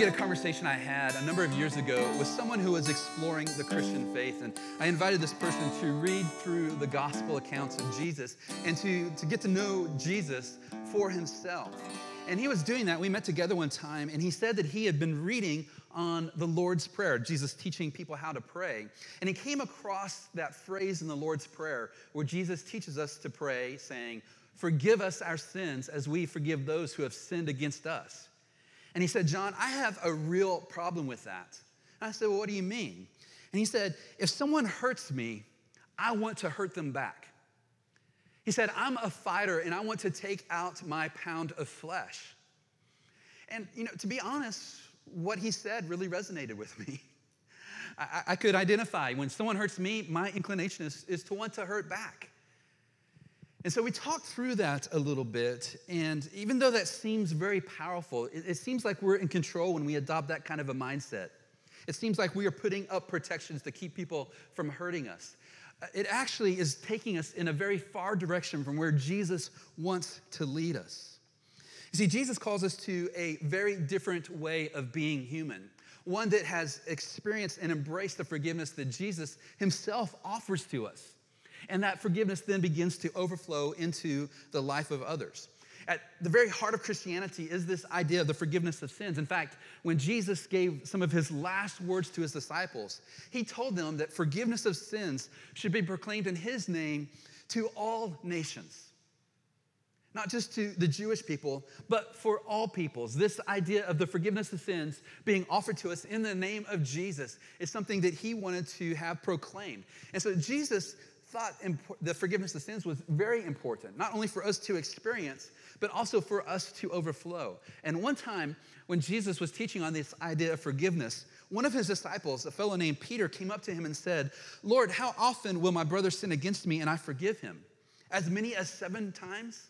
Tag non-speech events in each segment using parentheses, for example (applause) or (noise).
Forget a conversation I had a number of years ago with someone who was exploring the Christian faith. And I invited this person to read through the gospel accounts of Jesus and to, to get to know Jesus for himself. And he was doing that. We met together one time, and he said that he had been reading on the Lord's Prayer, Jesus teaching people how to pray. And he came across that phrase in the Lord's Prayer where Jesus teaches us to pray, saying, Forgive us our sins as we forgive those who have sinned against us. And he said, John, I have a real problem with that. And I said, Well, what do you mean? And he said, If someone hurts me, I want to hurt them back. He said, I'm a fighter and I want to take out my pound of flesh. And, you know, to be honest, what he said really resonated with me. (laughs) I, I could identify when someone hurts me, my inclination is, is to want to hurt back. And so we talked through that a little bit. And even though that seems very powerful, it, it, seems like we're in control when we adopt that kind of a mindset. It seems like we are putting up protections to keep people from hurting us. Uh, it actually is taking us in a very far direction from where Jesus wants to lead us. You see, Jesus calls us to a very different way of being human, one that has experienced and embraced the forgiveness that Jesus himself offers to us. And that forgiveness then begins to overflow into the life of others. At the very heart of Christianity is this idea of the forgiveness of sins. In fact, when Jesus gave some of his last words to his disciples, he told them that forgiveness of sins should be proclaimed in his name to all nations. Not just to the Jewish people, but for all peoples. This idea of the forgiveness of sins being offered to us in the name of Jesus is something that he wanted to have proclaimed. And so Jesus thought the forgiveness of sins was very important, not only for us to experience, but also for us to overflow. And one time, when Jesus was teaching on this idea of forgiveness, one of his disciples, a fellow named Peter, came up to him and said, Lord, how often will my brother sin against me and I forgive him? As many as seven times?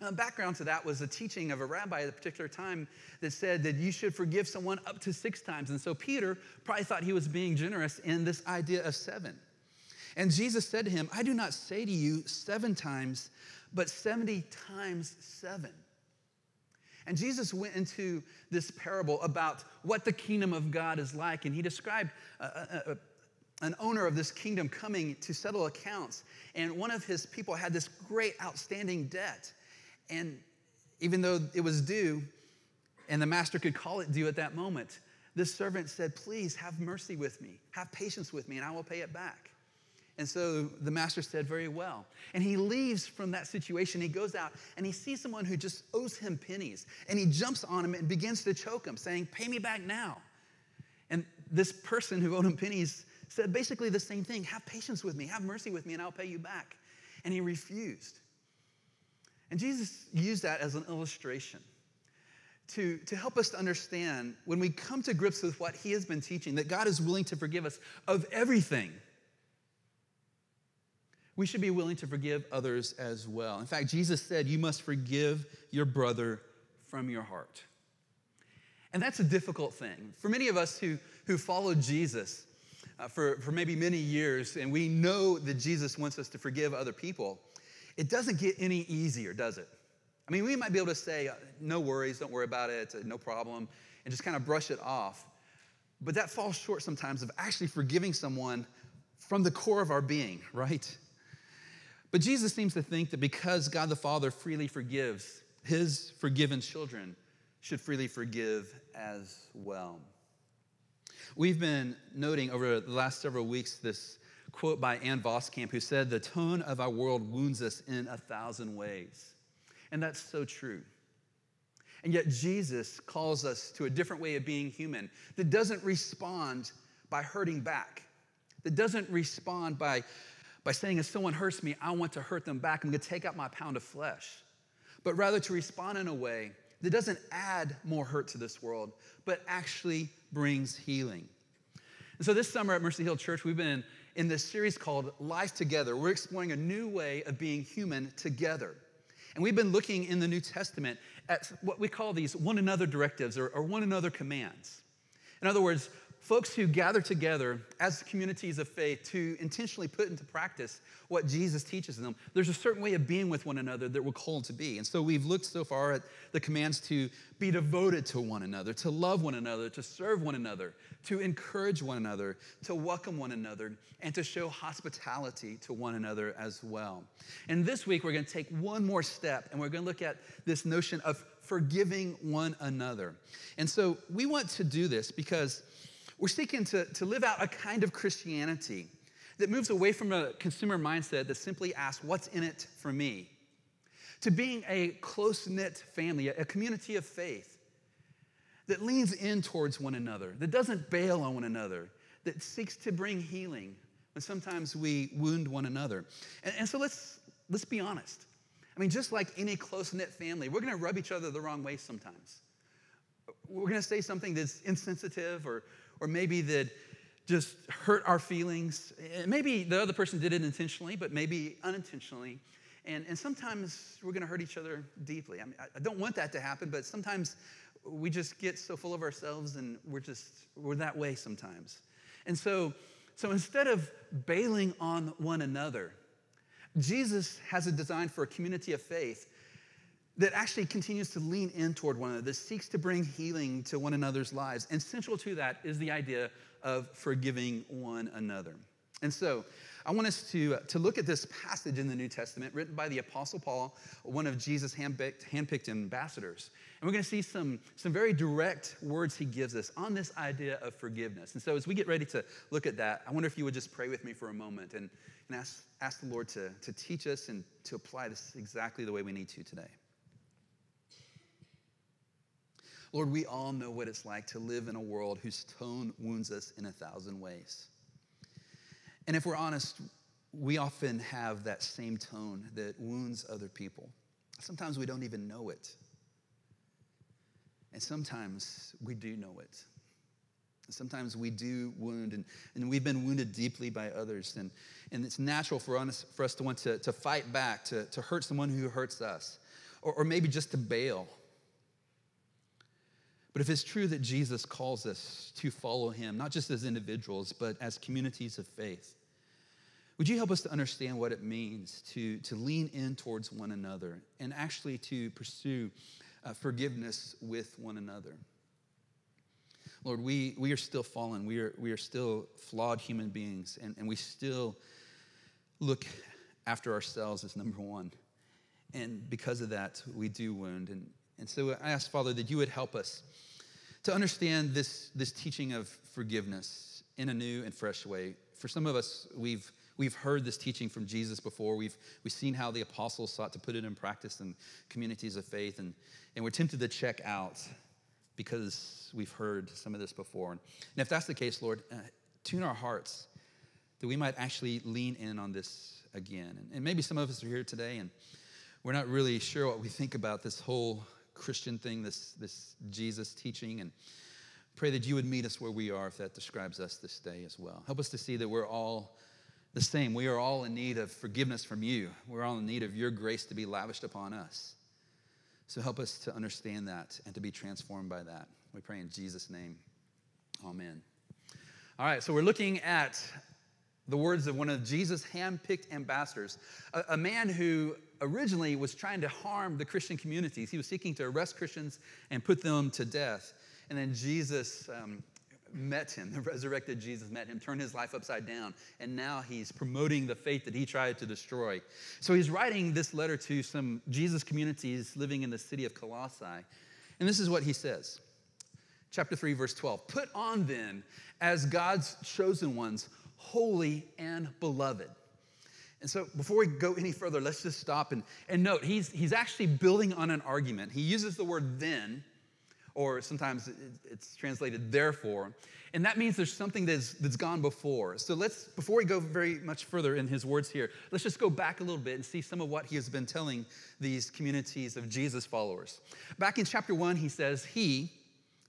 Now, the background to that was the teaching of a rabbi at a particular time that said that you should forgive someone up to six times. And so Peter probably thought he was being generous in this idea of seven. And Jesus said to him, I do not say to you seven times, but 70 times seven. And Jesus went into this parable about what the kingdom of God is like. And he described a, a, a, an owner of this kingdom coming to settle accounts. And one of his people had this great outstanding debt. And even though it was due, and the master could call it due at that moment, this servant said, Please have mercy with me, have patience with me, and I will pay it back. And so the master said, Very well. And he leaves from that situation. He goes out and he sees someone who just owes him pennies. And he jumps on him and begins to choke him, saying, Pay me back now. And this person who owed him pennies said basically the same thing Have patience with me, have mercy with me, and I'll pay you back. And he refused. And Jesus used that as an illustration to, to help us to understand when we come to grips with what he has been teaching, that God is willing to forgive us of everything we should be willing to forgive others as well. In fact, Jesus said, You must forgive your brother from your heart. And that's a difficult thing. For many of us who, who follow Jesus uh, for, for maybe many years, and we know that Jesus wants us to forgive other people, it doesn't get any easier, does it? I mean, we might be able to say, uh, No worries, don't worry about it, no problem, and just kind of brush it off. But that falls short sometimes of actually forgiving someone from the core of our being, right? But Jesus seems to think that because God the Father freely forgives, his forgiven children should freely forgive as well. We've been noting over the last several weeks this quote by Ann Voskamp, who said, The tone of our world wounds us in a thousand ways. And that's so true. And yet, Jesus calls us to a different way of being human that doesn't respond by hurting back, that doesn't respond by by saying, if someone hurts me, I want to hurt them back. I'm going to take out my pound of flesh. But rather to respond in a way that doesn't add more hurt to this world, but actually brings healing. And so this summer at Mercy Hill Church, we've been in this series called Life Together. We're exploring a new way of being human together. And we've been looking in the New Testament at what we call these one another directives or, or one another commands. In other words, folks who gather together as communities of faith to intentionally put into practice what Jesus teaches them. There's a certain way of being with one another that we're called to be. And so we've looked so far at the commands to be devoted to one another, to love one another, to serve one another, to encourage one another, to welcome one another, and to show hospitality to one another as well. And this week, we're going to take one more step and we're going to look at this notion of forgiving one another. And so we want to do this because we're seeking to, to live out a kind of Christianity that moves away from a consumer mindset that simply asks, What's in it for me? to being a close knit family, a community of faith that leans in towards one another, that doesn't bail on one another, that seeks to bring healing when sometimes we wound one another. And, and so let's, let's be honest. I mean, just like any close knit family, we're gonna rub each other the wrong way sometimes. We're gonna say something that's insensitive or, or maybe that just hurt our feelings. Maybe the other person did it intentionally, but maybe unintentionally. And, and sometimes we're going to hurt each other deeply. I, mean, I don't want that to happen, but sometimes we just get so full of ourselves and we're just, we're that way sometimes. And so, so instead of bailing on one another, Jesus has a design for a community of faith that actually continues to lean in toward one another, that seeks to bring healing to one another's lives. And central to that is the idea of forgiving one another. And so I want us to, to look at this passage in the New Testament written by the Apostle Paul, one of Jesus' handpicked, handpicked ambassadors. And we're going to see some, some very direct words he gives us on this idea of forgiveness. And so as we get ready to look at that, I wonder if you would just pray with me for a moment and, and ask, ask the Lord to, to teach us and to apply this exactly the way we need to today. Lord, we all know what it's like to live in a world whose tone wounds us in a thousand ways. And if we're honest, we often have that same tone that wounds other people. Sometimes we don't even know it. And sometimes we do know it. Sometimes we do wound, and, and we've been wounded deeply by others. And, and it's natural for us, for us to want to, to fight back, to, to hurt someone who hurts us, or, or maybe just to bail but if it's true that Jesus calls us to follow him, not just as individuals, but as communities of faith, would you help us to understand what it means to, to lean in towards one another and actually to pursue uh, forgiveness with one another? Lord, we, we are still fallen. We are, we are still flawed human beings, and, and we still look after ourselves as number one. And because of that, we do wound. And, and so I ask, Father, that you would help us to understand this, this teaching of forgiveness in a new and fresh way. For some of us, we've, we've heard this teaching from Jesus before. We've, we've seen how the apostles sought to put it in practice in communities of faith, and, and we're tempted to check out because we've heard some of this before. And if that's the case, Lord, uh, tune our hearts that we might actually lean in on this again. And, and maybe some of us are here today and we're not really sure what we think about this whole Christian thing, this, this Jesus teaching, and pray that you would meet us where we are if that describes us this day as well. Help us to see that we're all the same. We are all in need of forgiveness from you. We're all in need of your grace to be lavished upon us. So help us to understand that and to be transformed by that. We pray in Jesus' name. Amen. All right, so we're looking at the words of one of Jesus' handpicked ambassadors, a, a, man who originally was trying to harm the Christian communities. He was seeking to arrest Christians and put them to death. And then Jesus um, met him, the (laughs) resurrected Jesus met him, turned his life upside down, and now he's promoting the faith that he tried to destroy. So he's writing this letter to some Jesus communities living in the city of Colossae. And this is what he says. Chapter 3, verse 12. Put on then, as God's chosen ones, holy, and beloved. And so before we go any further, let's just stop and, and note he's, he's actually building on an argument. He uses the word then, or sometimes it's translated therefore. And that means there's something that's, that's gone before. So let's, before we go very much further in his words here, let's just go back a little bit and see some of what he has been telling these communities of Jesus followers. Back in chapter one, he says, He,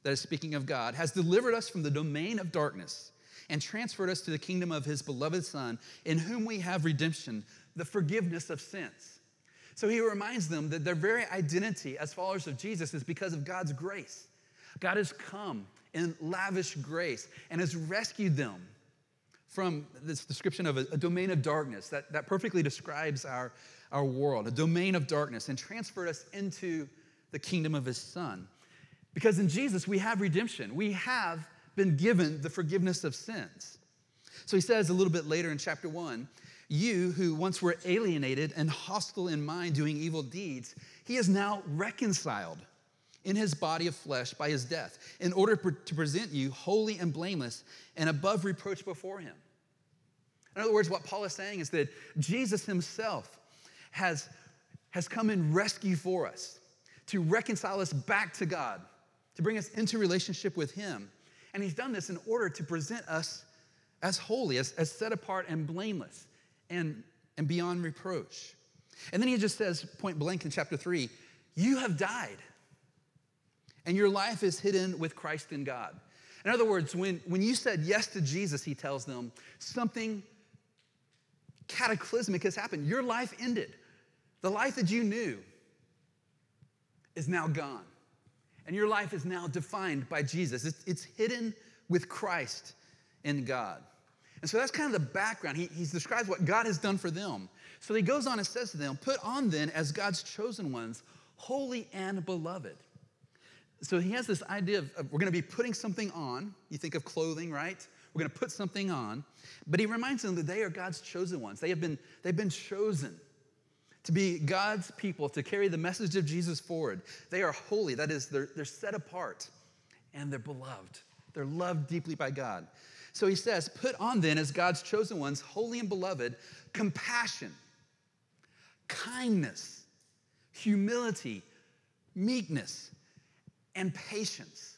that is speaking of God, has delivered us from the domain of darkness and transferred us to the kingdom of his beloved Son, in whom we have redemption, the forgiveness of sins. So he reminds them that their very identity as followers of Jesus is because of God's grace. God has come in lavish grace and has rescued them from this description of a, a, domain of darkness that, that perfectly describes our, our world, a domain of darkness, and transferred us into the kingdom of his son. Because in Jesus, we have redemption. We have been given the forgiveness of sins. So he says a little bit later in chapter one, you who once were alienated and hostile in mind, doing evil deeds, he is now reconciled in his body of flesh by his death, in order to present you holy and blameless and above reproach before him. In other words, what Paul is saying is that Jesus himself has, has come in rescue for us to reconcile us back to God, to bring us into relationship with him. And he's done this in order to present us as holy, as, as set apart and blameless and, and beyond reproach. And then he just says, point blank in chapter three, you have died and your life is hidden with Christ in God. In other words, when, when you said yes to Jesus, he tells them, something cataclysmic has happened. Your life ended. The life that you knew is now gone. And your life is now defined by Jesus. It's, it's hidden with Christ in God. And so that's kind of the background. He, he describes what God has done for them. So he goes on and says to them, Put on then as God's chosen ones, holy and beloved so he has this idea of, of we're going to be putting something on. You think of clothing, right? We're going to put something on. But he reminds them that they are God's chosen ones. They have been, they've been chosen to be God's people, to carry the message of Jesus forward. They are holy. That is, they're, they're set apart and they're beloved. They're loved deeply by God. So he says, Put on then, as God's chosen ones, holy and beloved, compassion, kindness, humility, meekness and patience.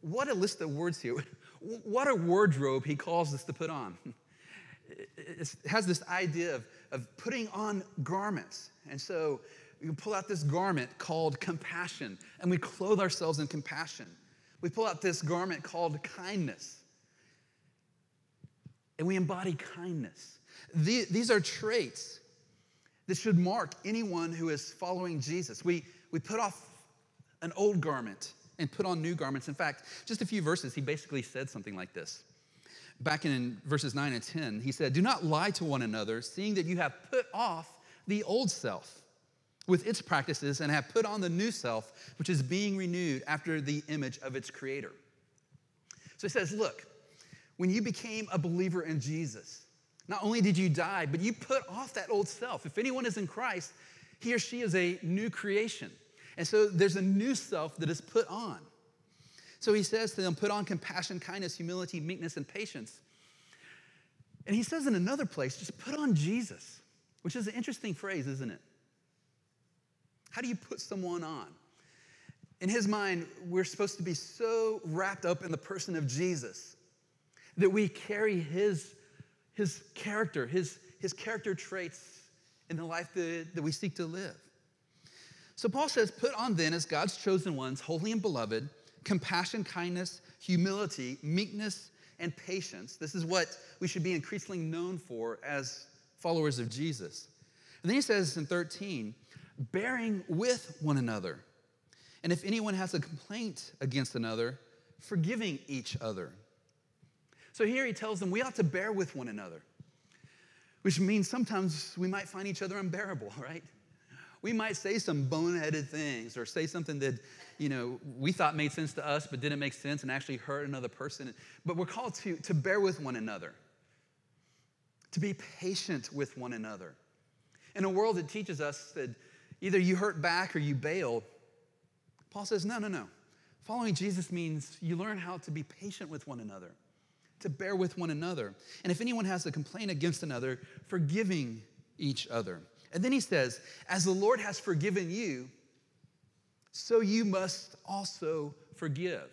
What a list of words here. What a wardrobe he calls us to put on. (laughs) It has this idea of, of putting on garments. And so we pull out this garment called compassion, and we clothe ourselves in compassion. We pull out this garment called kindness, and we embody kindness. These are traits that should mark anyone who is following Jesus. We, we put off an old garment and put on new garments. In fact, just a few verses, he basically said something like this. Back in verses 9 and 10, he said, Do not lie to one another, seeing that you have put off the old self with its practices and have put on the new self, which is being renewed after the image of its creator. So he says, Look, when you became a believer in Jesus, not only did you die, but you put off that old self. If anyone is in Christ, he or she is a new creation. And so there's a new self that is put on. So he says to them, put on compassion, kindness, humility, meekness, and patience. And he says in another place, just put on Jesus, which is an interesting phrase, isn't it? How do you put someone on? In his mind, we're supposed to be so wrapped up in the person of Jesus that we carry his, his character, his, his character traits in the life that, that we seek to live. So Paul says, Put on then as God's chosen ones, holy and beloved, compassion, kindness, humility, meekness, and patience. This is what we should be increasingly known for as followers of Jesus. And then he says in 13, bearing with one another. And if anyone has a complaint against another, forgiving each other. So here he tells them we ought to bear with one another, which means sometimes we might find each other unbearable, (laughs) right? We might say some boneheaded things or say something that, you know, we thought made sense to us but didn't make sense and actually hurt another person. But we're called to, to bear with one another, to be patient with one another. In a world that teaches us that either you hurt back or you bail, Paul says, no, no, no. Following Jesus means you learn how to be patient with one another, to bear with one another. And if anyone has a complaint against another, forgiving each other. And then he says, As the Lord has forgiven you, so you must also forgive.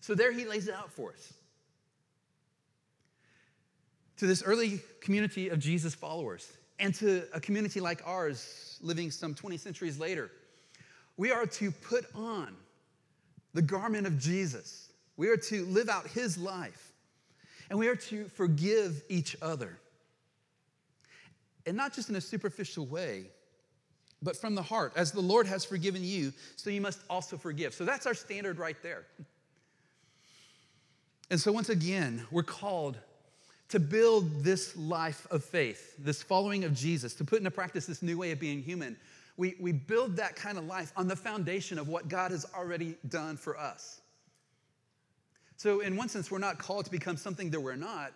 So there he lays it out for us. To this early community of Jesus followers, and to a community like ours living some 20 centuries later, we are to put on the garment of Jesus. We are to live out his life, and we are to forgive each other and not just in a superficial way, but from the heart. As the Lord has forgiven you, so you must also forgive. So that's our standard right there. And so, once again, we're called to build this life of faith, this following of Jesus, to put into practice this new way of being human. We, we build that kind of life on the foundation of what God has already done for us. So, in one sense, we're not called to become something that we're not,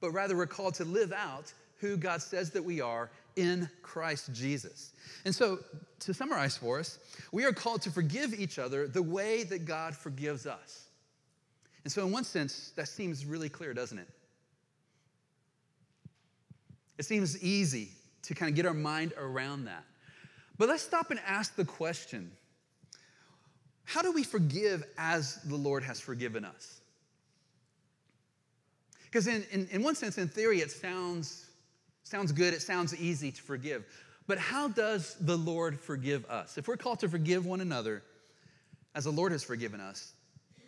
but rather we're called to live out who God says that we are in Christ Jesus. And so, to summarize for us, we are called to forgive each other the way that God forgives us. And so, in one sense, that seems really clear, doesn't it? It seems easy to kind of get our mind around that. But let's stop and ask the question how do we forgive as the Lord has forgiven us? Because, in, in, in, one sense, in theory, it sounds, sounds good, it sounds easy to forgive. But how does the Lord forgive us? If we're called to forgive one another as the Lord has forgiven us,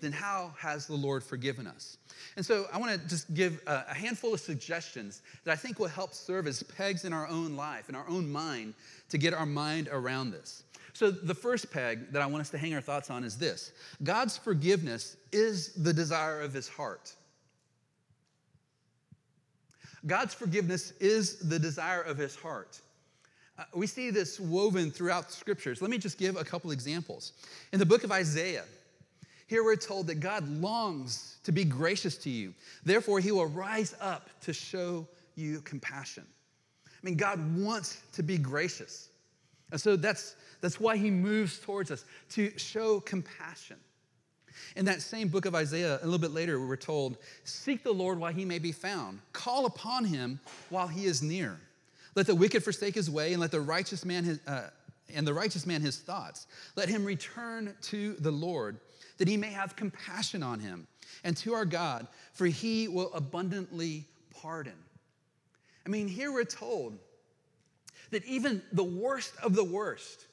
then how has the Lord forgiven us? And so I want to just give a, handful of suggestions that I think will help serve as pegs in our own life, in our own mind, to get our mind around this. So the first peg that I want us to hang our thoughts on is this God's forgiveness is the desire of his heart. God's forgiveness is the desire of his heart. Uh, we see this woven throughout the scriptures. Let me just give a couple examples. In the book of Isaiah, here we're told that God longs to be gracious to you. Therefore, he will rise up to show you compassion. I mean, God wants to be gracious. And so that's, that's why he moves towards us to show compassion. In that same book of Isaiah, a little bit later, we were told, Seek the Lord while he may be found, call upon him while he is near. Let the wicked forsake his way, and let the righteous man his, uh, and the righteous man his thoughts. Let him return to the Lord, that he may have compassion on him, and to our God, for he will abundantly pardon. I mean, here we're told that even the worst of the worst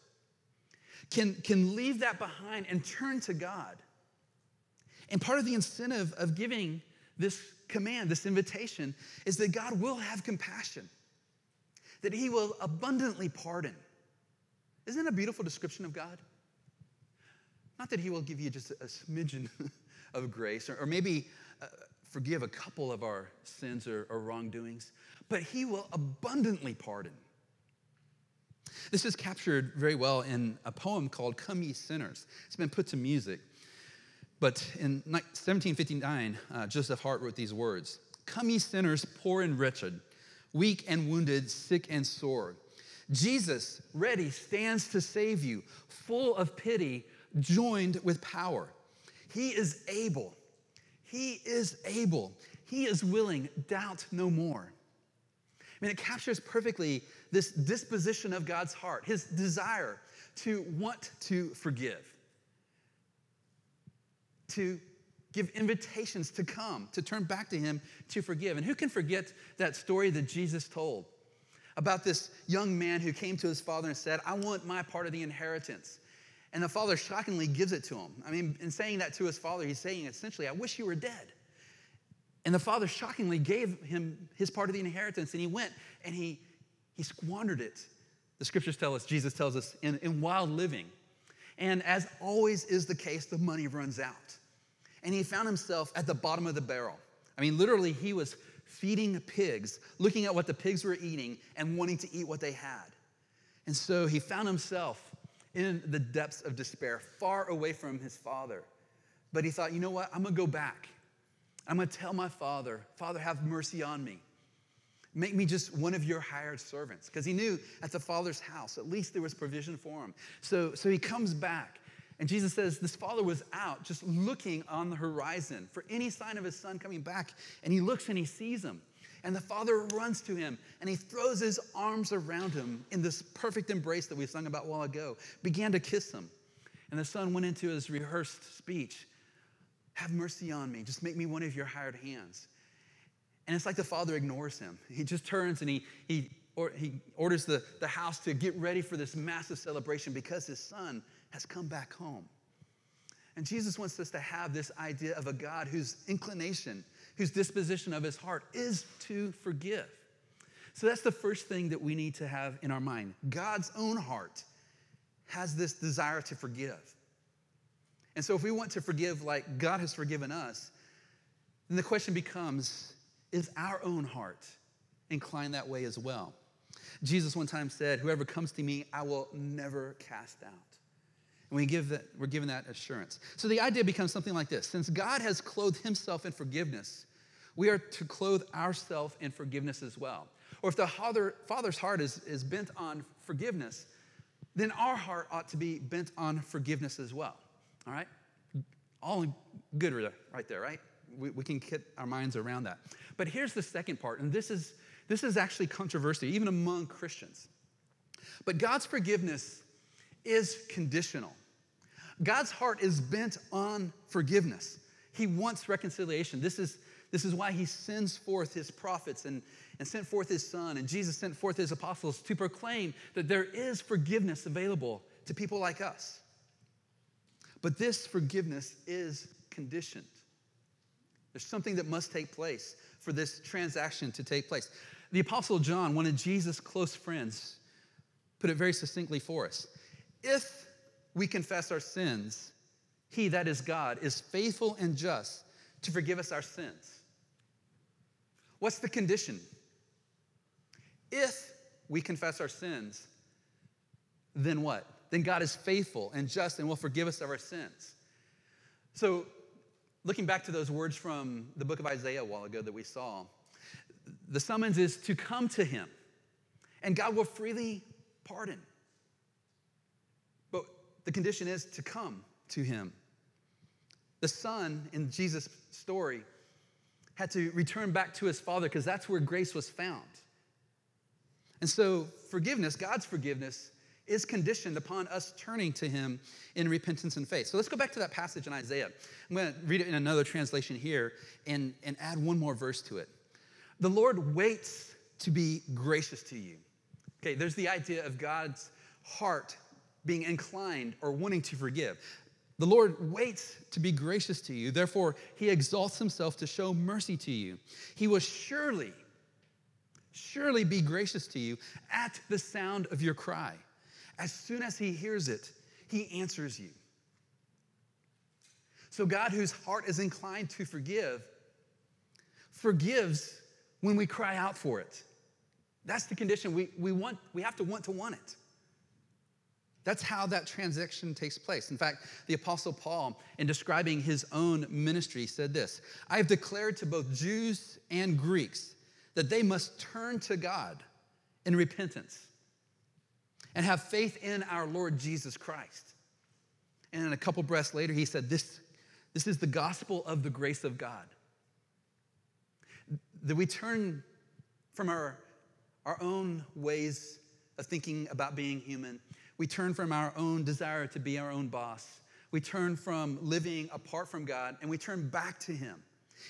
can, can leave that behind and turn to God. And part of the incentive of giving this command, this invitation, is that God will have compassion, that He will abundantly pardon. Isn't that a beautiful description of God? Not that He will give you just a smidgen (laughs) of grace or, or maybe uh, forgive a couple of our sins or, or wrongdoings, but He will abundantly pardon. This is captured very well in a poem called Come Ye Sinners. It's been put to music. But in 1759, uh, Joseph Hart wrote these words Come, ye sinners, poor and wretched, weak and wounded, sick and sore. Jesus, ready, stands to save you, full of pity, joined with power. He is able. He is able. He is willing. Doubt no more. I mean, it captures perfectly this disposition of God's heart, his desire to want to forgive to give invitations to come, to turn back to Him, to forgive. And who can forget that story that Jesus told about this young man who came to his father and said, I want my part of the inheritance. And the father shockingly gives it to him. I mean, in saying that to his father, he's saying essentially, I wish you were dead. And the father shockingly gave him his part of the inheritance, and he went and he, he squandered it. The scriptures tell us, Jesus tells us, in, in wild living. And as always is the case, the money runs out and he found himself at the bottom of the barrel. I mean, literally, he was feeding pigs, looking at what the pigs were eating, and wanting to eat what they had. And so he found himself in the depths of despair, far away from his father. But he thought, you know what? I'm gonna go back. I'm gonna tell my father, Father, have mercy on me. Make me just one of your hired servants. Because he knew at the father's house, at least there was provision for him. So, so he comes back and Jesus says this father was out just looking on the horizon for any sign of his son coming back. And he looks and he sees him. And the father runs to him and he throws his arms around him in this perfect embrace that we sung about a while ago, began to kiss him. And the son went into his rehearsed speech Have mercy on me, just make me one of your hired hands. And it's like the father ignores him. He just turns and he, he, or, he orders the, the house to get ready for this massive celebration because his son has come back home. And Jesus wants us to have this idea of a God whose inclination, whose disposition of his heart is to forgive. So that's the first thing that we need to have in our mind. God's own heart has this desire to forgive. And so if we want to forgive like God has forgiven us, then the question becomes is our own heart inclined that way as well? Jesus one time said, Whoever comes to me, I will never cast out. And we give that, we're given that assurance. So the idea becomes something like this Since God has clothed himself in forgiveness, we are to clothe ourselves in forgiveness as well. Or if the father, father's heart is, is bent on forgiveness, then our heart ought to be bent on forgiveness as well. All right? All good right there, right? We, we can get our minds around that. But here's the second part, and this is, this is actually controversial, even among Christians. But God's forgiveness is conditional. God's heart is bent on forgiveness. He wants reconciliation. This is, this is why he sends forth his prophets and, and sent forth his son, and Jesus sent forth his apostles to proclaim that there is forgiveness available to people like us. But this forgiveness is conditioned. There's something that must take place for this transaction to take place. The Apostle John, one of Jesus' close friends, put it very succinctly for us. If we confess our sins, he, that is God, is faithful and just to forgive us our sins. What's the condition? If we confess our sins, then what? Then God is faithful and just and will forgive us of our sins. So, looking back to those words from the book of Isaiah a while ago that we saw, the summons is to come to Him, and God will freely pardon. But the condition is to come to Him. The son in Jesus' story had to return back to his father because that's where grace was found. And so, forgiveness, God's forgiveness, is conditioned upon us turning to Him in repentance and faith. So let's go back to that passage in Isaiah. I'm going to read it in another translation here and, and add one more verse to it. The Lord waits to be gracious to you. Okay, there's the idea of God's heart being inclined or wanting to forgive. The Lord waits to be gracious to you. Therefore, he exalts himself to show mercy to you. He will surely, surely be gracious to you at the sound of your cry. As soon as he hears it, he answers you. So, God, whose heart is inclined to forgive, forgives when we cry out for it. That's the condition. We, we, want, we have to want to want it. That's how that transaction takes place. In fact, the Apostle Paul, in describing his own ministry, said this I have declared to both Jews and Greeks that they must turn to God in repentance and have faith in our Lord Jesus Christ. And a couple breaths later, he said, This, this is the gospel of the grace of God. That we turn from our, our own ways of thinking about being human we turn from our own desire to be our own boss. We turn from living apart from God and we turn back to Him.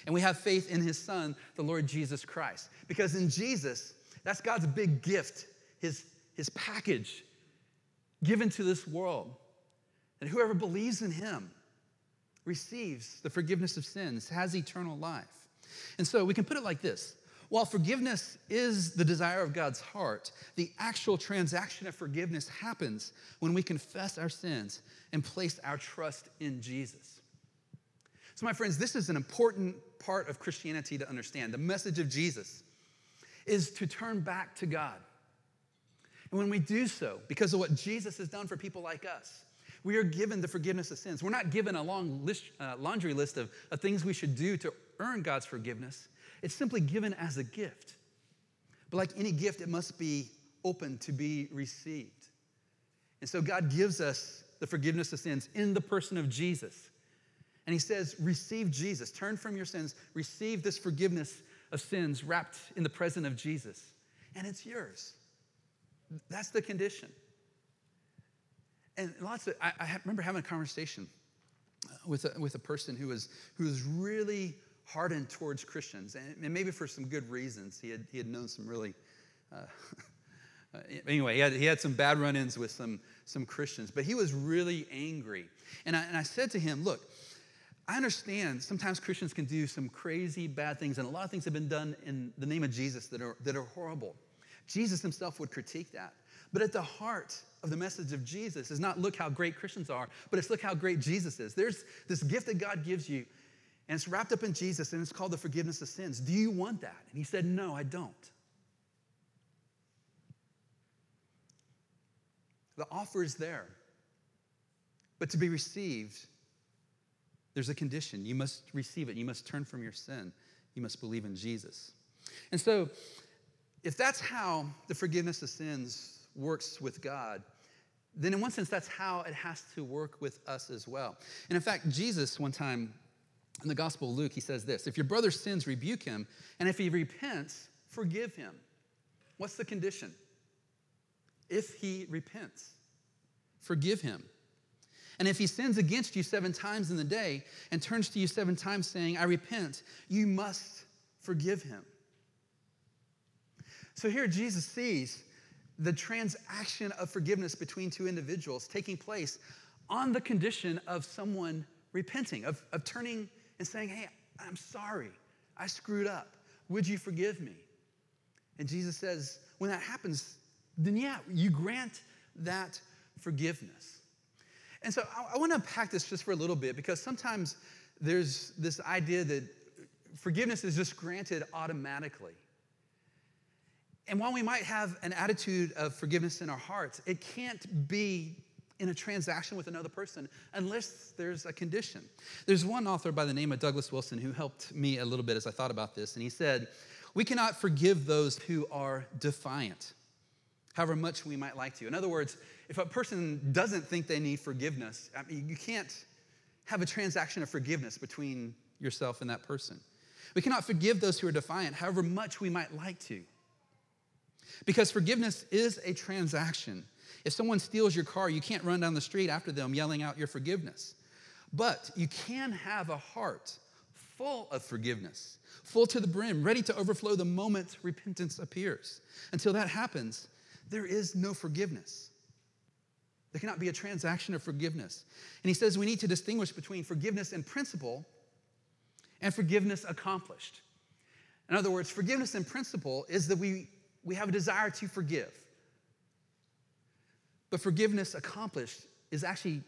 And we have faith in His Son, the Lord Jesus Christ. Because in Jesus, that's God's big gift, His, his package given to this world. And whoever believes in Him receives the forgiveness of sins, has eternal life. And so we can put it like this while forgiveness is the desire of God's heart, the actual transaction of forgiveness happens when we confess our sins and place our trust in Jesus. So, my friends, this is an important part of Christianity to understand. The message of Jesus is to turn back to God. And when we do so, because of what Jesus has done for people like us, we are given the forgiveness of sins. We're not given a long list, uh, laundry list of, of things we should do to earn God's forgiveness. It's simply given as a gift. But like any gift, it must be open to be received. And so God gives us the forgiveness of sins in the person of Jesus. And he says, Receive Jesus. Turn from your sins. Receive this forgiveness of sins wrapped in the presence of Jesus. And it's yours. That's the condition. And lots of, I, I remember having a conversation uh, with a, with a person who was, who was really hardened towards Christians, and, maybe for some good reasons. He had, he had known some really, uh, (laughs) uh, anyway, he had, he had some bad run ins with some, some Christians, but he was really angry. And I, and I said to him, Look, I understand sometimes Christians can do some crazy bad things, and a lot of things have been done in the name of Jesus that are, that are horrible. Jesus himself would critique that. But at the heart of the message of Jesus is not look how great Christians are, but it's look how great Jesus is. There's this gift that God gives you, and it's wrapped up in Jesus, and it's called the forgiveness of sins. Do you want that? And he said, No, I don't. The offer is there. But to be received, there's a condition. You must receive it. You must turn from your sin. You must believe in Jesus. And so, if that's how the forgiveness of sins works with God, then in one sense, that's how it has to work with us as well. And in fact, Jesus, one time in the Gospel of Luke, he says this If your brother sins, rebuke him, and if he repents, forgive him. What's the condition? If he repents, forgive him. And if he sins against you seven times in the day and turns to you seven times saying, I repent, you must forgive him. So here Jesus sees the transaction of forgiveness between two individuals taking place on the condition of someone repenting, of, of turning and saying, Hey, I'm sorry, I screwed up. Would you forgive me? And Jesus says, When that happens, then yeah, you grant that forgiveness. And so I, I want to unpack this just for a little bit because sometimes there's this idea that forgiveness is just granted automatically. And while we might have an attitude of forgiveness in our hearts, it can't be in a transaction with another person unless there's a condition. There's one author by the name of Douglas Wilson who helped me a little bit as I thought about this, and he said, We cannot forgive those who are defiant, however much we might like to. In other words, if a person doesn't think they need forgiveness, I mean, you can't have a transaction of forgiveness between yourself and that person. We cannot forgive those who are defiant, however much we might like to. Because forgiveness is a transaction. If someone steals your car, you can't run down the street after them yelling out your forgiveness. But you can have a heart full of forgiveness, full to the brim, ready to overflow the moment repentance appears. Until that happens, there is no forgiveness. There cannot be a transaction of forgiveness. And he says we need to distinguish between forgiveness in principle and forgiveness accomplished. In other words, forgiveness in principle is that we we have a desire to forgive. But forgiveness accomplished is actually,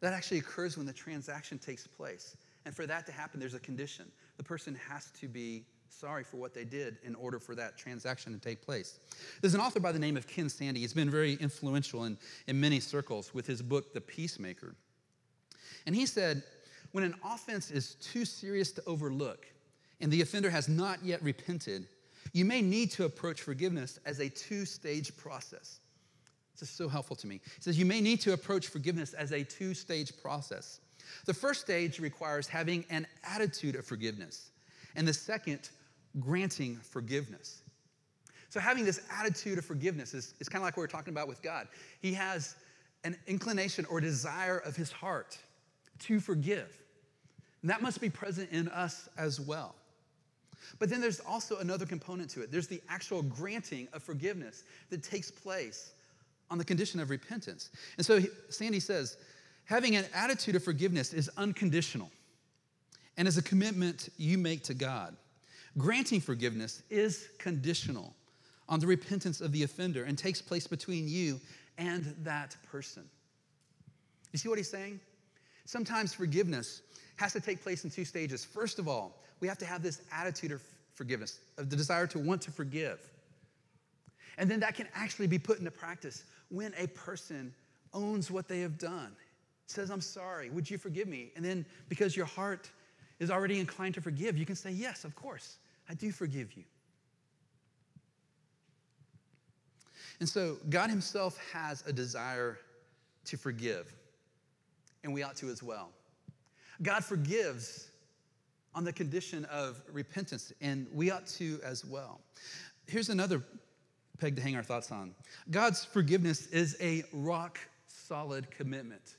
that actually occurs when the transaction takes place. And for that to happen, there's a condition. The person has to be sorry for what they did in order for that transaction to take place. There's an author by the name of Ken Sande He's been very influential in, in many circles with his book, The Peacemaker. And he said, when an offense is too serious to overlook and the offender has not yet repented, you may need to approach forgiveness as a two stage process. This is so helpful to me. He says, You may need to approach forgiveness as a two stage process. The first stage requires having an attitude of forgiveness, and the second, granting forgiveness. So, having this attitude of forgiveness is, is kind of like what we are talking about with God. He has an inclination or desire of his heart to forgive. And that must be present in us as well. But then there's also another component to it. There's the actual granting of forgiveness that takes place on the condition of repentance. And so Sande says, having an attitude of forgiveness is unconditional and is a commitment you make to God. Granting forgiveness is conditional on the repentance of the offender and takes place between you and that person. You see what he's saying? Sometimes forgiveness has to take place in two stages. First of all, we have to have this attitude of forgiveness, of the desire to want to forgive. And then that can actually be put into practice when a person owns what they have done, says, I'm sorry, would you forgive me? And then because your heart is already inclined to forgive, you can say, Yes, of course, I do forgive you. And so God Himself has a desire to forgive, and we ought to as well. God forgives on the condition of repentance, and we ought to as well. Here's another peg to hang our thoughts on God's forgiveness is a rock solid commitment.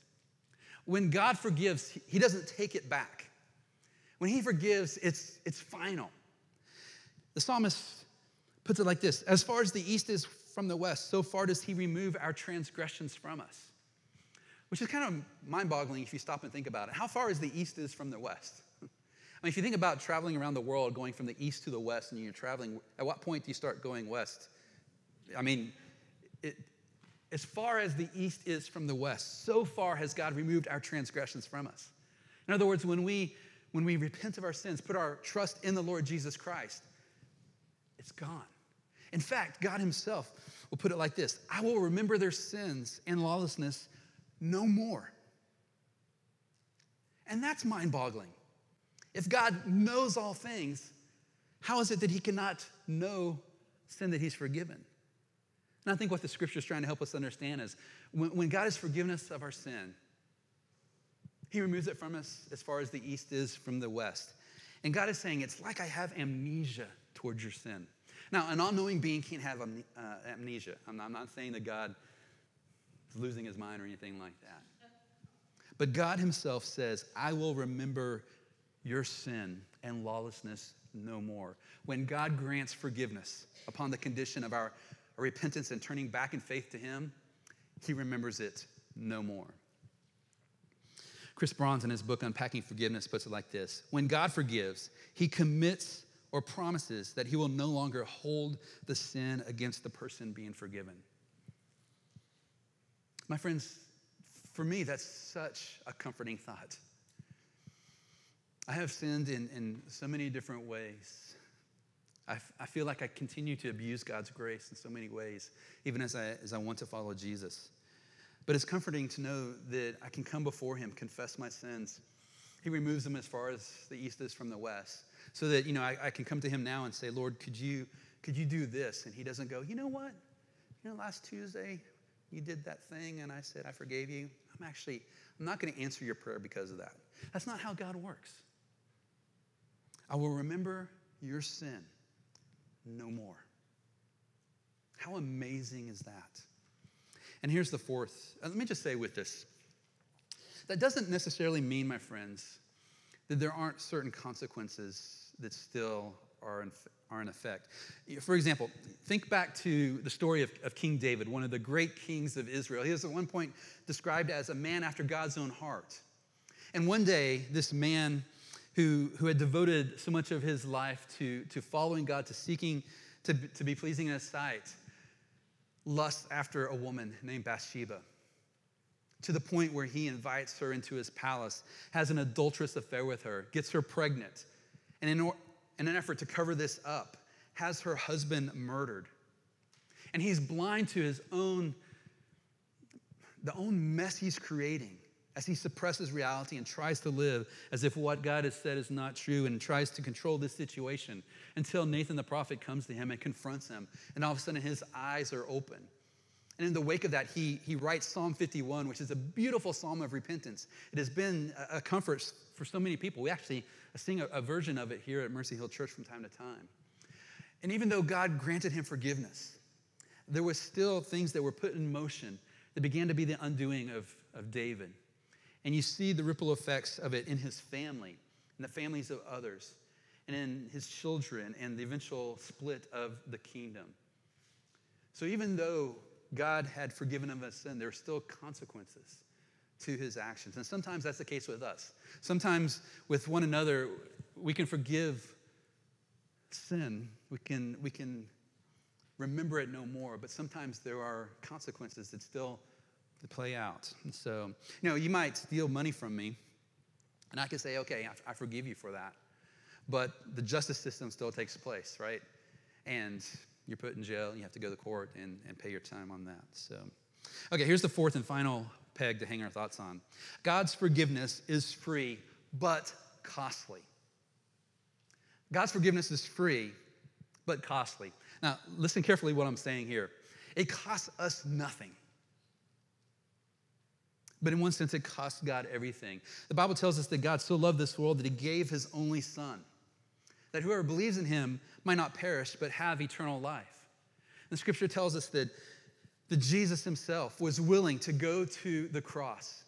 When God forgives, He doesn't take it back. When He forgives, it's, it's final. The psalmist puts it like this As far as the east is from the west, so far does He remove our transgressions from us. Which is kind of mind boggling if you stop and think about it. How far is the east is from the west? I mean, if you think about traveling around the world, going from the east to the west, and you're traveling, at what point do you start going west? I mean, it, as far as the east is from the west, so far has God removed our transgressions from us. In other words, when we when we repent of our sins, put our trust in the Lord Jesus Christ, it's gone. In fact, God Himself will put it like this I will remember their sins and lawlessness no more. And that's mind boggling. If God knows all things, how is it that He cannot know sin that He's forgiven? And I think what the scripture is trying to help us understand is when, when God has forgiven us of our sin, He removes it from us as far as the east is from the west. And God is saying, it's like I have amnesia towards your sin. Now, an all knowing being can't have uh, amnesia. I'm not, I'm not saying that God is losing his mind or anything like that. But God Himself says, I will remember your sin and lawlessness no more. When God grants forgiveness upon the condition of our repentance and turning back in faith to Him, He remembers it no more. Chris Brauns, in his book Unpacking Forgiveness, puts it like this When God forgives, He commits or promises that He will no longer hold the sin against the person being forgiven. My friends, for me, that's such a comforting thought. I have sinned in, in so many different ways. I, I feel like I continue to abuse God's grace in so many ways, even as I, as I want to follow Jesus. But it's comforting to know that I can come before Him, confess my sins. He removes them as far as the east is from the west, so that you know I, I can come to Him now and say, Lord, could you could you do this? And He doesn't go, you know what? You know, last Tuesday you did that thing, and I said I forgave you. I'm actually, I'm not going to answer your prayer because of that. That's not how God works. I will remember your sin no more. How amazing is that? And here's the fourth. Uh, let me just say with this that doesn't necessarily mean, my friends, that there aren't certain consequences that still are in, are in effect. For example, think back to the story of, of King David, one of the great kings of Israel. He was at one point described as a man after God's own heart. And one day, this man who, who had devoted so much of his life to, to following God, to seeking to, to be pleasing in his sight, lusts after a woman named Bathsheba to the point where he invites her into his palace, has an adulterous affair with her, gets her pregnant. And in, in an effort to cover this up, has her husband murdered. And he's blind to his own, the own mess he's creating as he suppresses reality and tries to live as if what God has said is not true and tries to control this situation until Nathan the prophet comes to him and confronts him. And all of a sudden, his eyes are open. And in the wake of that, he, he writes Psalm 51, which is a beautiful psalm of repentance. It has been a comfort for so many people. We actually sing a, a version of it here at Mercy Hill Church from time to time. And even though God granted him forgiveness, there was still things that were put in motion that began to be the undoing of, of David. And you see the ripple effects of it in his family, in the families of others, and in his children, and the eventual split of the kingdom. So even though God had forgiven him of sin, there are still consequences to his actions. And sometimes that's the case with us. Sometimes with one another, we can forgive sin, we can, we can remember it no more, but sometimes there are consequences that still play out. And so, you know, you might steal money from me, and I can say, okay, I, I forgive you for that. But the justice system still takes place, right? And you're put in jail, and you have to go to court and, and pay your time on that. So, okay, here's the fourth and final peg to hang our thoughts on. God's forgiveness is free, but costly. God's forgiveness is free, but costly. Now, listen carefully what I'm saying here. It costs us nothing. But in one sense, it cost God everything. The Bible tells us that God so loved this world that he gave his only son, that whoever believes in him might not perish, but have eternal life. The scripture tells us that that Jesus himself was willing to go to the cross,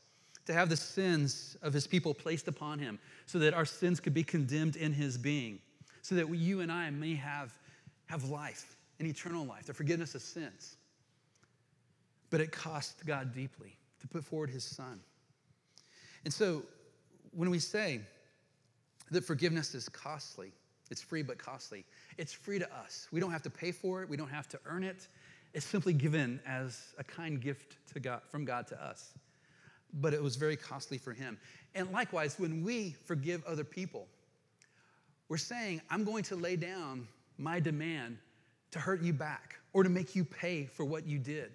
to have the sins of his people placed upon him, so that our sins could be condemned in his being, so that you and I may have, have life, an eternal life, the forgiveness of sins. But it cost God deeply to put forward his son. And so when we say that forgiveness is costly, it's free but costly, it's free to us. We don't have to pay for it, we don't have to earn it. it. is simply given as a kind gift to God, from God to us. But it was very costly for him. And likewise, when we forgive other people, we're saying, I'm going to lay down my demand to hurt you back or to make you pay for what you did.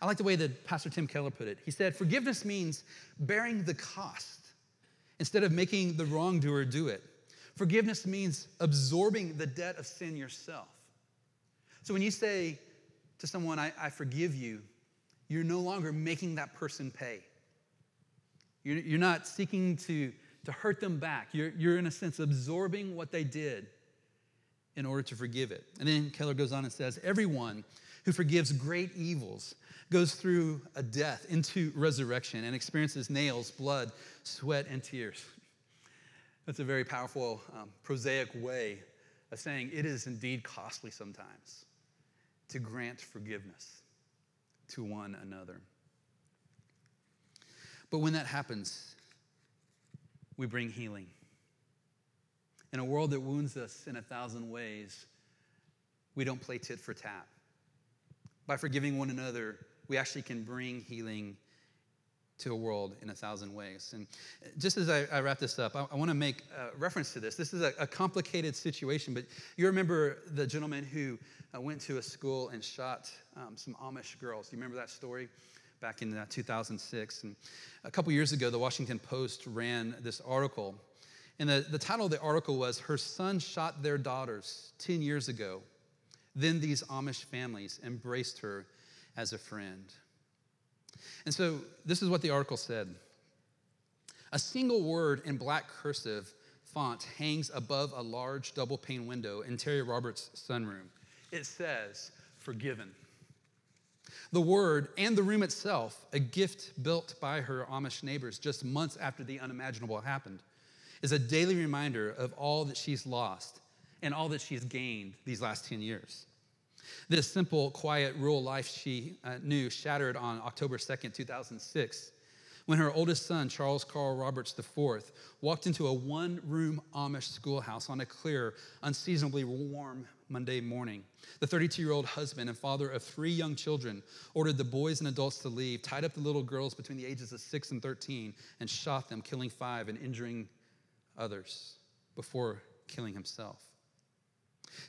I like the way that Pastor Tim Keller put it. He said, Forgiveness means bearing the cost instead of making the wrongdoer do it. Forgiveness means absorbing the debt of sin yourself. So when you say to someone, I, I forgive you, you're no longer making that person pay. You're, you're not seeking to, to hurt them back. You're, you're, in a sense, absorbing what they did in order to forgive it. And then Keller goes on and says, Everyone who forgives great evils goes through a death into resurrection and experiences nails, blood, sweat, and tears. That's a very powerful, um, prosaic way of saying it is indeed costly sometimes to grant forgiveness to one another. But when that happens, we bring healing. In a world that wounds us in a thousand ways, we don't play tit for tat. By forgiving one another, we actually can bring healing to a world in a thousand ways. And just as I, I wrap this up, I, I want to make reference to this. This is a, a, complicated situation, but you remember the gentleman who uh, went to a school and shot um, some Amish girls. Do You remember that story? Back in uh, 2006. And a couple years ago, the Washington Post ran this article. And the, the title of the article was Her Son Shot Their Daughters 10 Years Ago. Then these Amish families embraced her as a friend. And so this is what the article said A single word in black cursive font hangs above a large double pane window in Terri Roberts' sunroom. It says, Forgiven. The word and the room itself, a gift built by her Amish neighbors just months after the unimaginable happened, is a daily reminder of all that she's lost and all that she's gained these last 10 years. This simple, quiet, rural life she uh, knew shattered on October 2nd, 2006, when her oldest son, Charles Carl Roberts IV, walked into a one room Amish schoolhouse on a clear, unseasonably warm Monday morning. The 32 year old husband and father of three young children ordered the boys and adults to leave, tied up the little girls between the ages of 6 and 13, and shot them, killing five and injuring others before killing himself.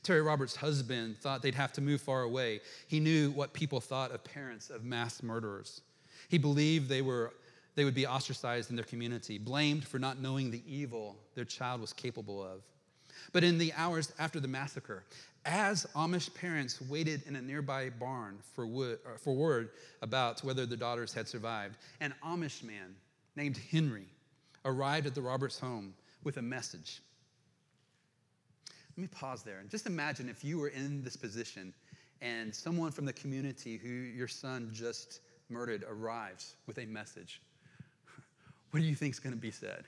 Terri Roberts' husband thought they'd have to move far away. He knew what people thought of parents of mass murderers. He believed they, were, they would be ostracized in their community, blamed for not knowing the evil their child was capable of. But in the hours after the massacre, as Amish parents waited in a nearby barn for, wood, uh, for word about whether their daughters had survived, an Amish man named Henry arrived at the Roberts home with a message. Let me pause there and just imagine if you were in this position and someone from the community who your son just murdered arrives with a message. What do you think is going to be said?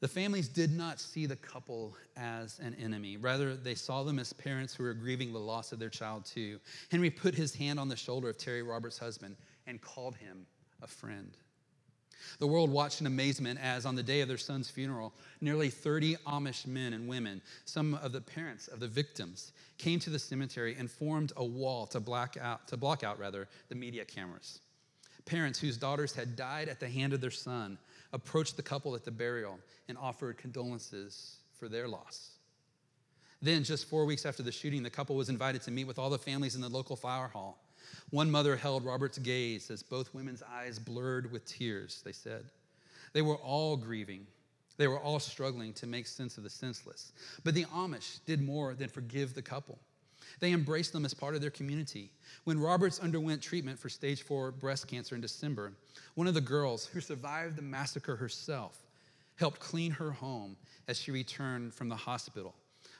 The families did not see the couple as an enemy. Rather, they saw them as parents who were grieving the loss of their child, too. Henry put his hand on the shoulder of Terri Roberts' husband and called him a friend. The world watched in amazement as, on the day of their son's funeral, nearly 30 Amish men and women, some of the parents of the victims, came to the cemetery and formed a wall to, black out, to block out rather, the media cameras. Parents whose daughters had died at the hand of their son approached the couple at the burial and offered condolences for their loss. Then, just four weeks after the shooting, the couple was invited to meet with all the families in the local fire hall. One mother held Robert's gaze as both women's eyes blurred with tears, they said. They were all grieving. They were all struggling to make sense of the senseless. But the Amish did more than forgive the couple. They embraced them as part of their community. When Roberts underwent treatment for stage four breast cancer in December, one of the girls who survived the massacre herself helped clean her home as she returned from the hospital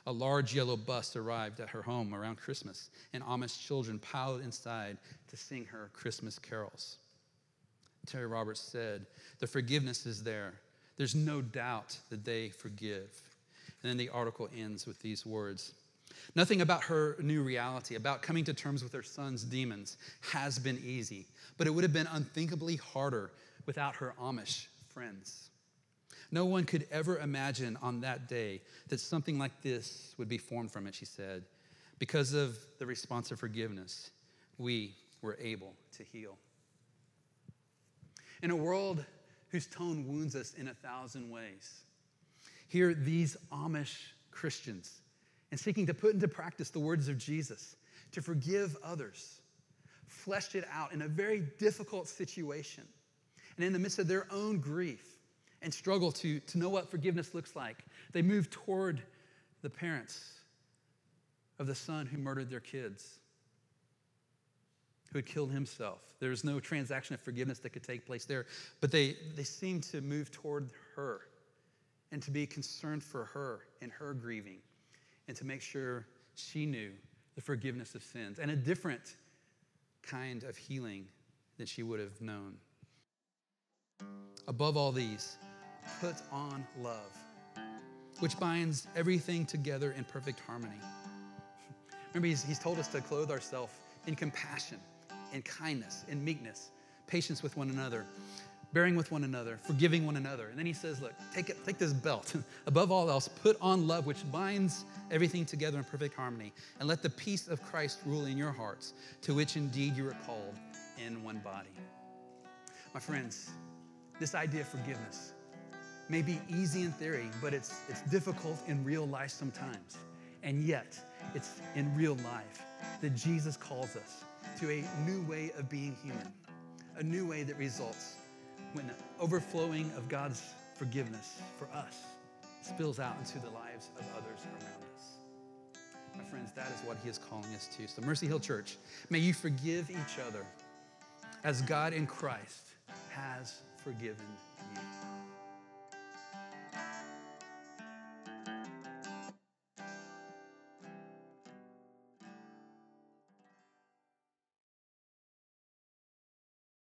a large yellow bus arrived at her home around Christmas, and Amish children piled inside to sing her Christmas carols. Terri Roberts said, The forgiveness is there. There's no doubt that they forgive. And then the article ends with these words Nothing about her new reality, about coming to terms with her son's demons, has been easy, but it would have been unthinkably harder without her Amish friends. No one could ever imagine on that day that something like this would be formed from it, she said. Because of the response of forgiveness, we were able to heal. In a world whose tone wounds us in a thousand ways, here these Amish Christians, and seeking to put into practice the words of Jesus, to forgive others, fleshed it out in a very difficult situation. And in the midst of their own grief and struggle to, to know what forgiveness looks like, they move toward the parents of the son who murdered their kids, who had killed himself. There was no transaction of forgiveness that could take place there, but they, they seemed to move toward her and to be concerned for her and her grieving and to make sure she knew the forgiveness of sins and a different kind of healing than she would have known. Above all these, put on love, which binds everything together in perfect harmony. Remember, he's, he's told us to clothe ourselves in compassion, in kindness, in meekness, patience with one another, bearing with one another, forgiving one another. And then he says, Look, take, it, take this belt. (laughs) Above all else, put on love, which binds everything together in perfect harmony. And let the peace of Christ rule in your hearts, to which indeed you are called in one body. My friends, this idea of forgiveness may be easy in theory, but it's, it's difficult in real life sometimes. And yet, it's in real life that Jesus calls us to a new way of being human, a new way that results when the overflowing of God's forgiveness for us spills out into the lives of others around us. My friends, that is what He is calling us to. So, Mercy Hill Church, may you forgive each other as God in Christ has forgiven you.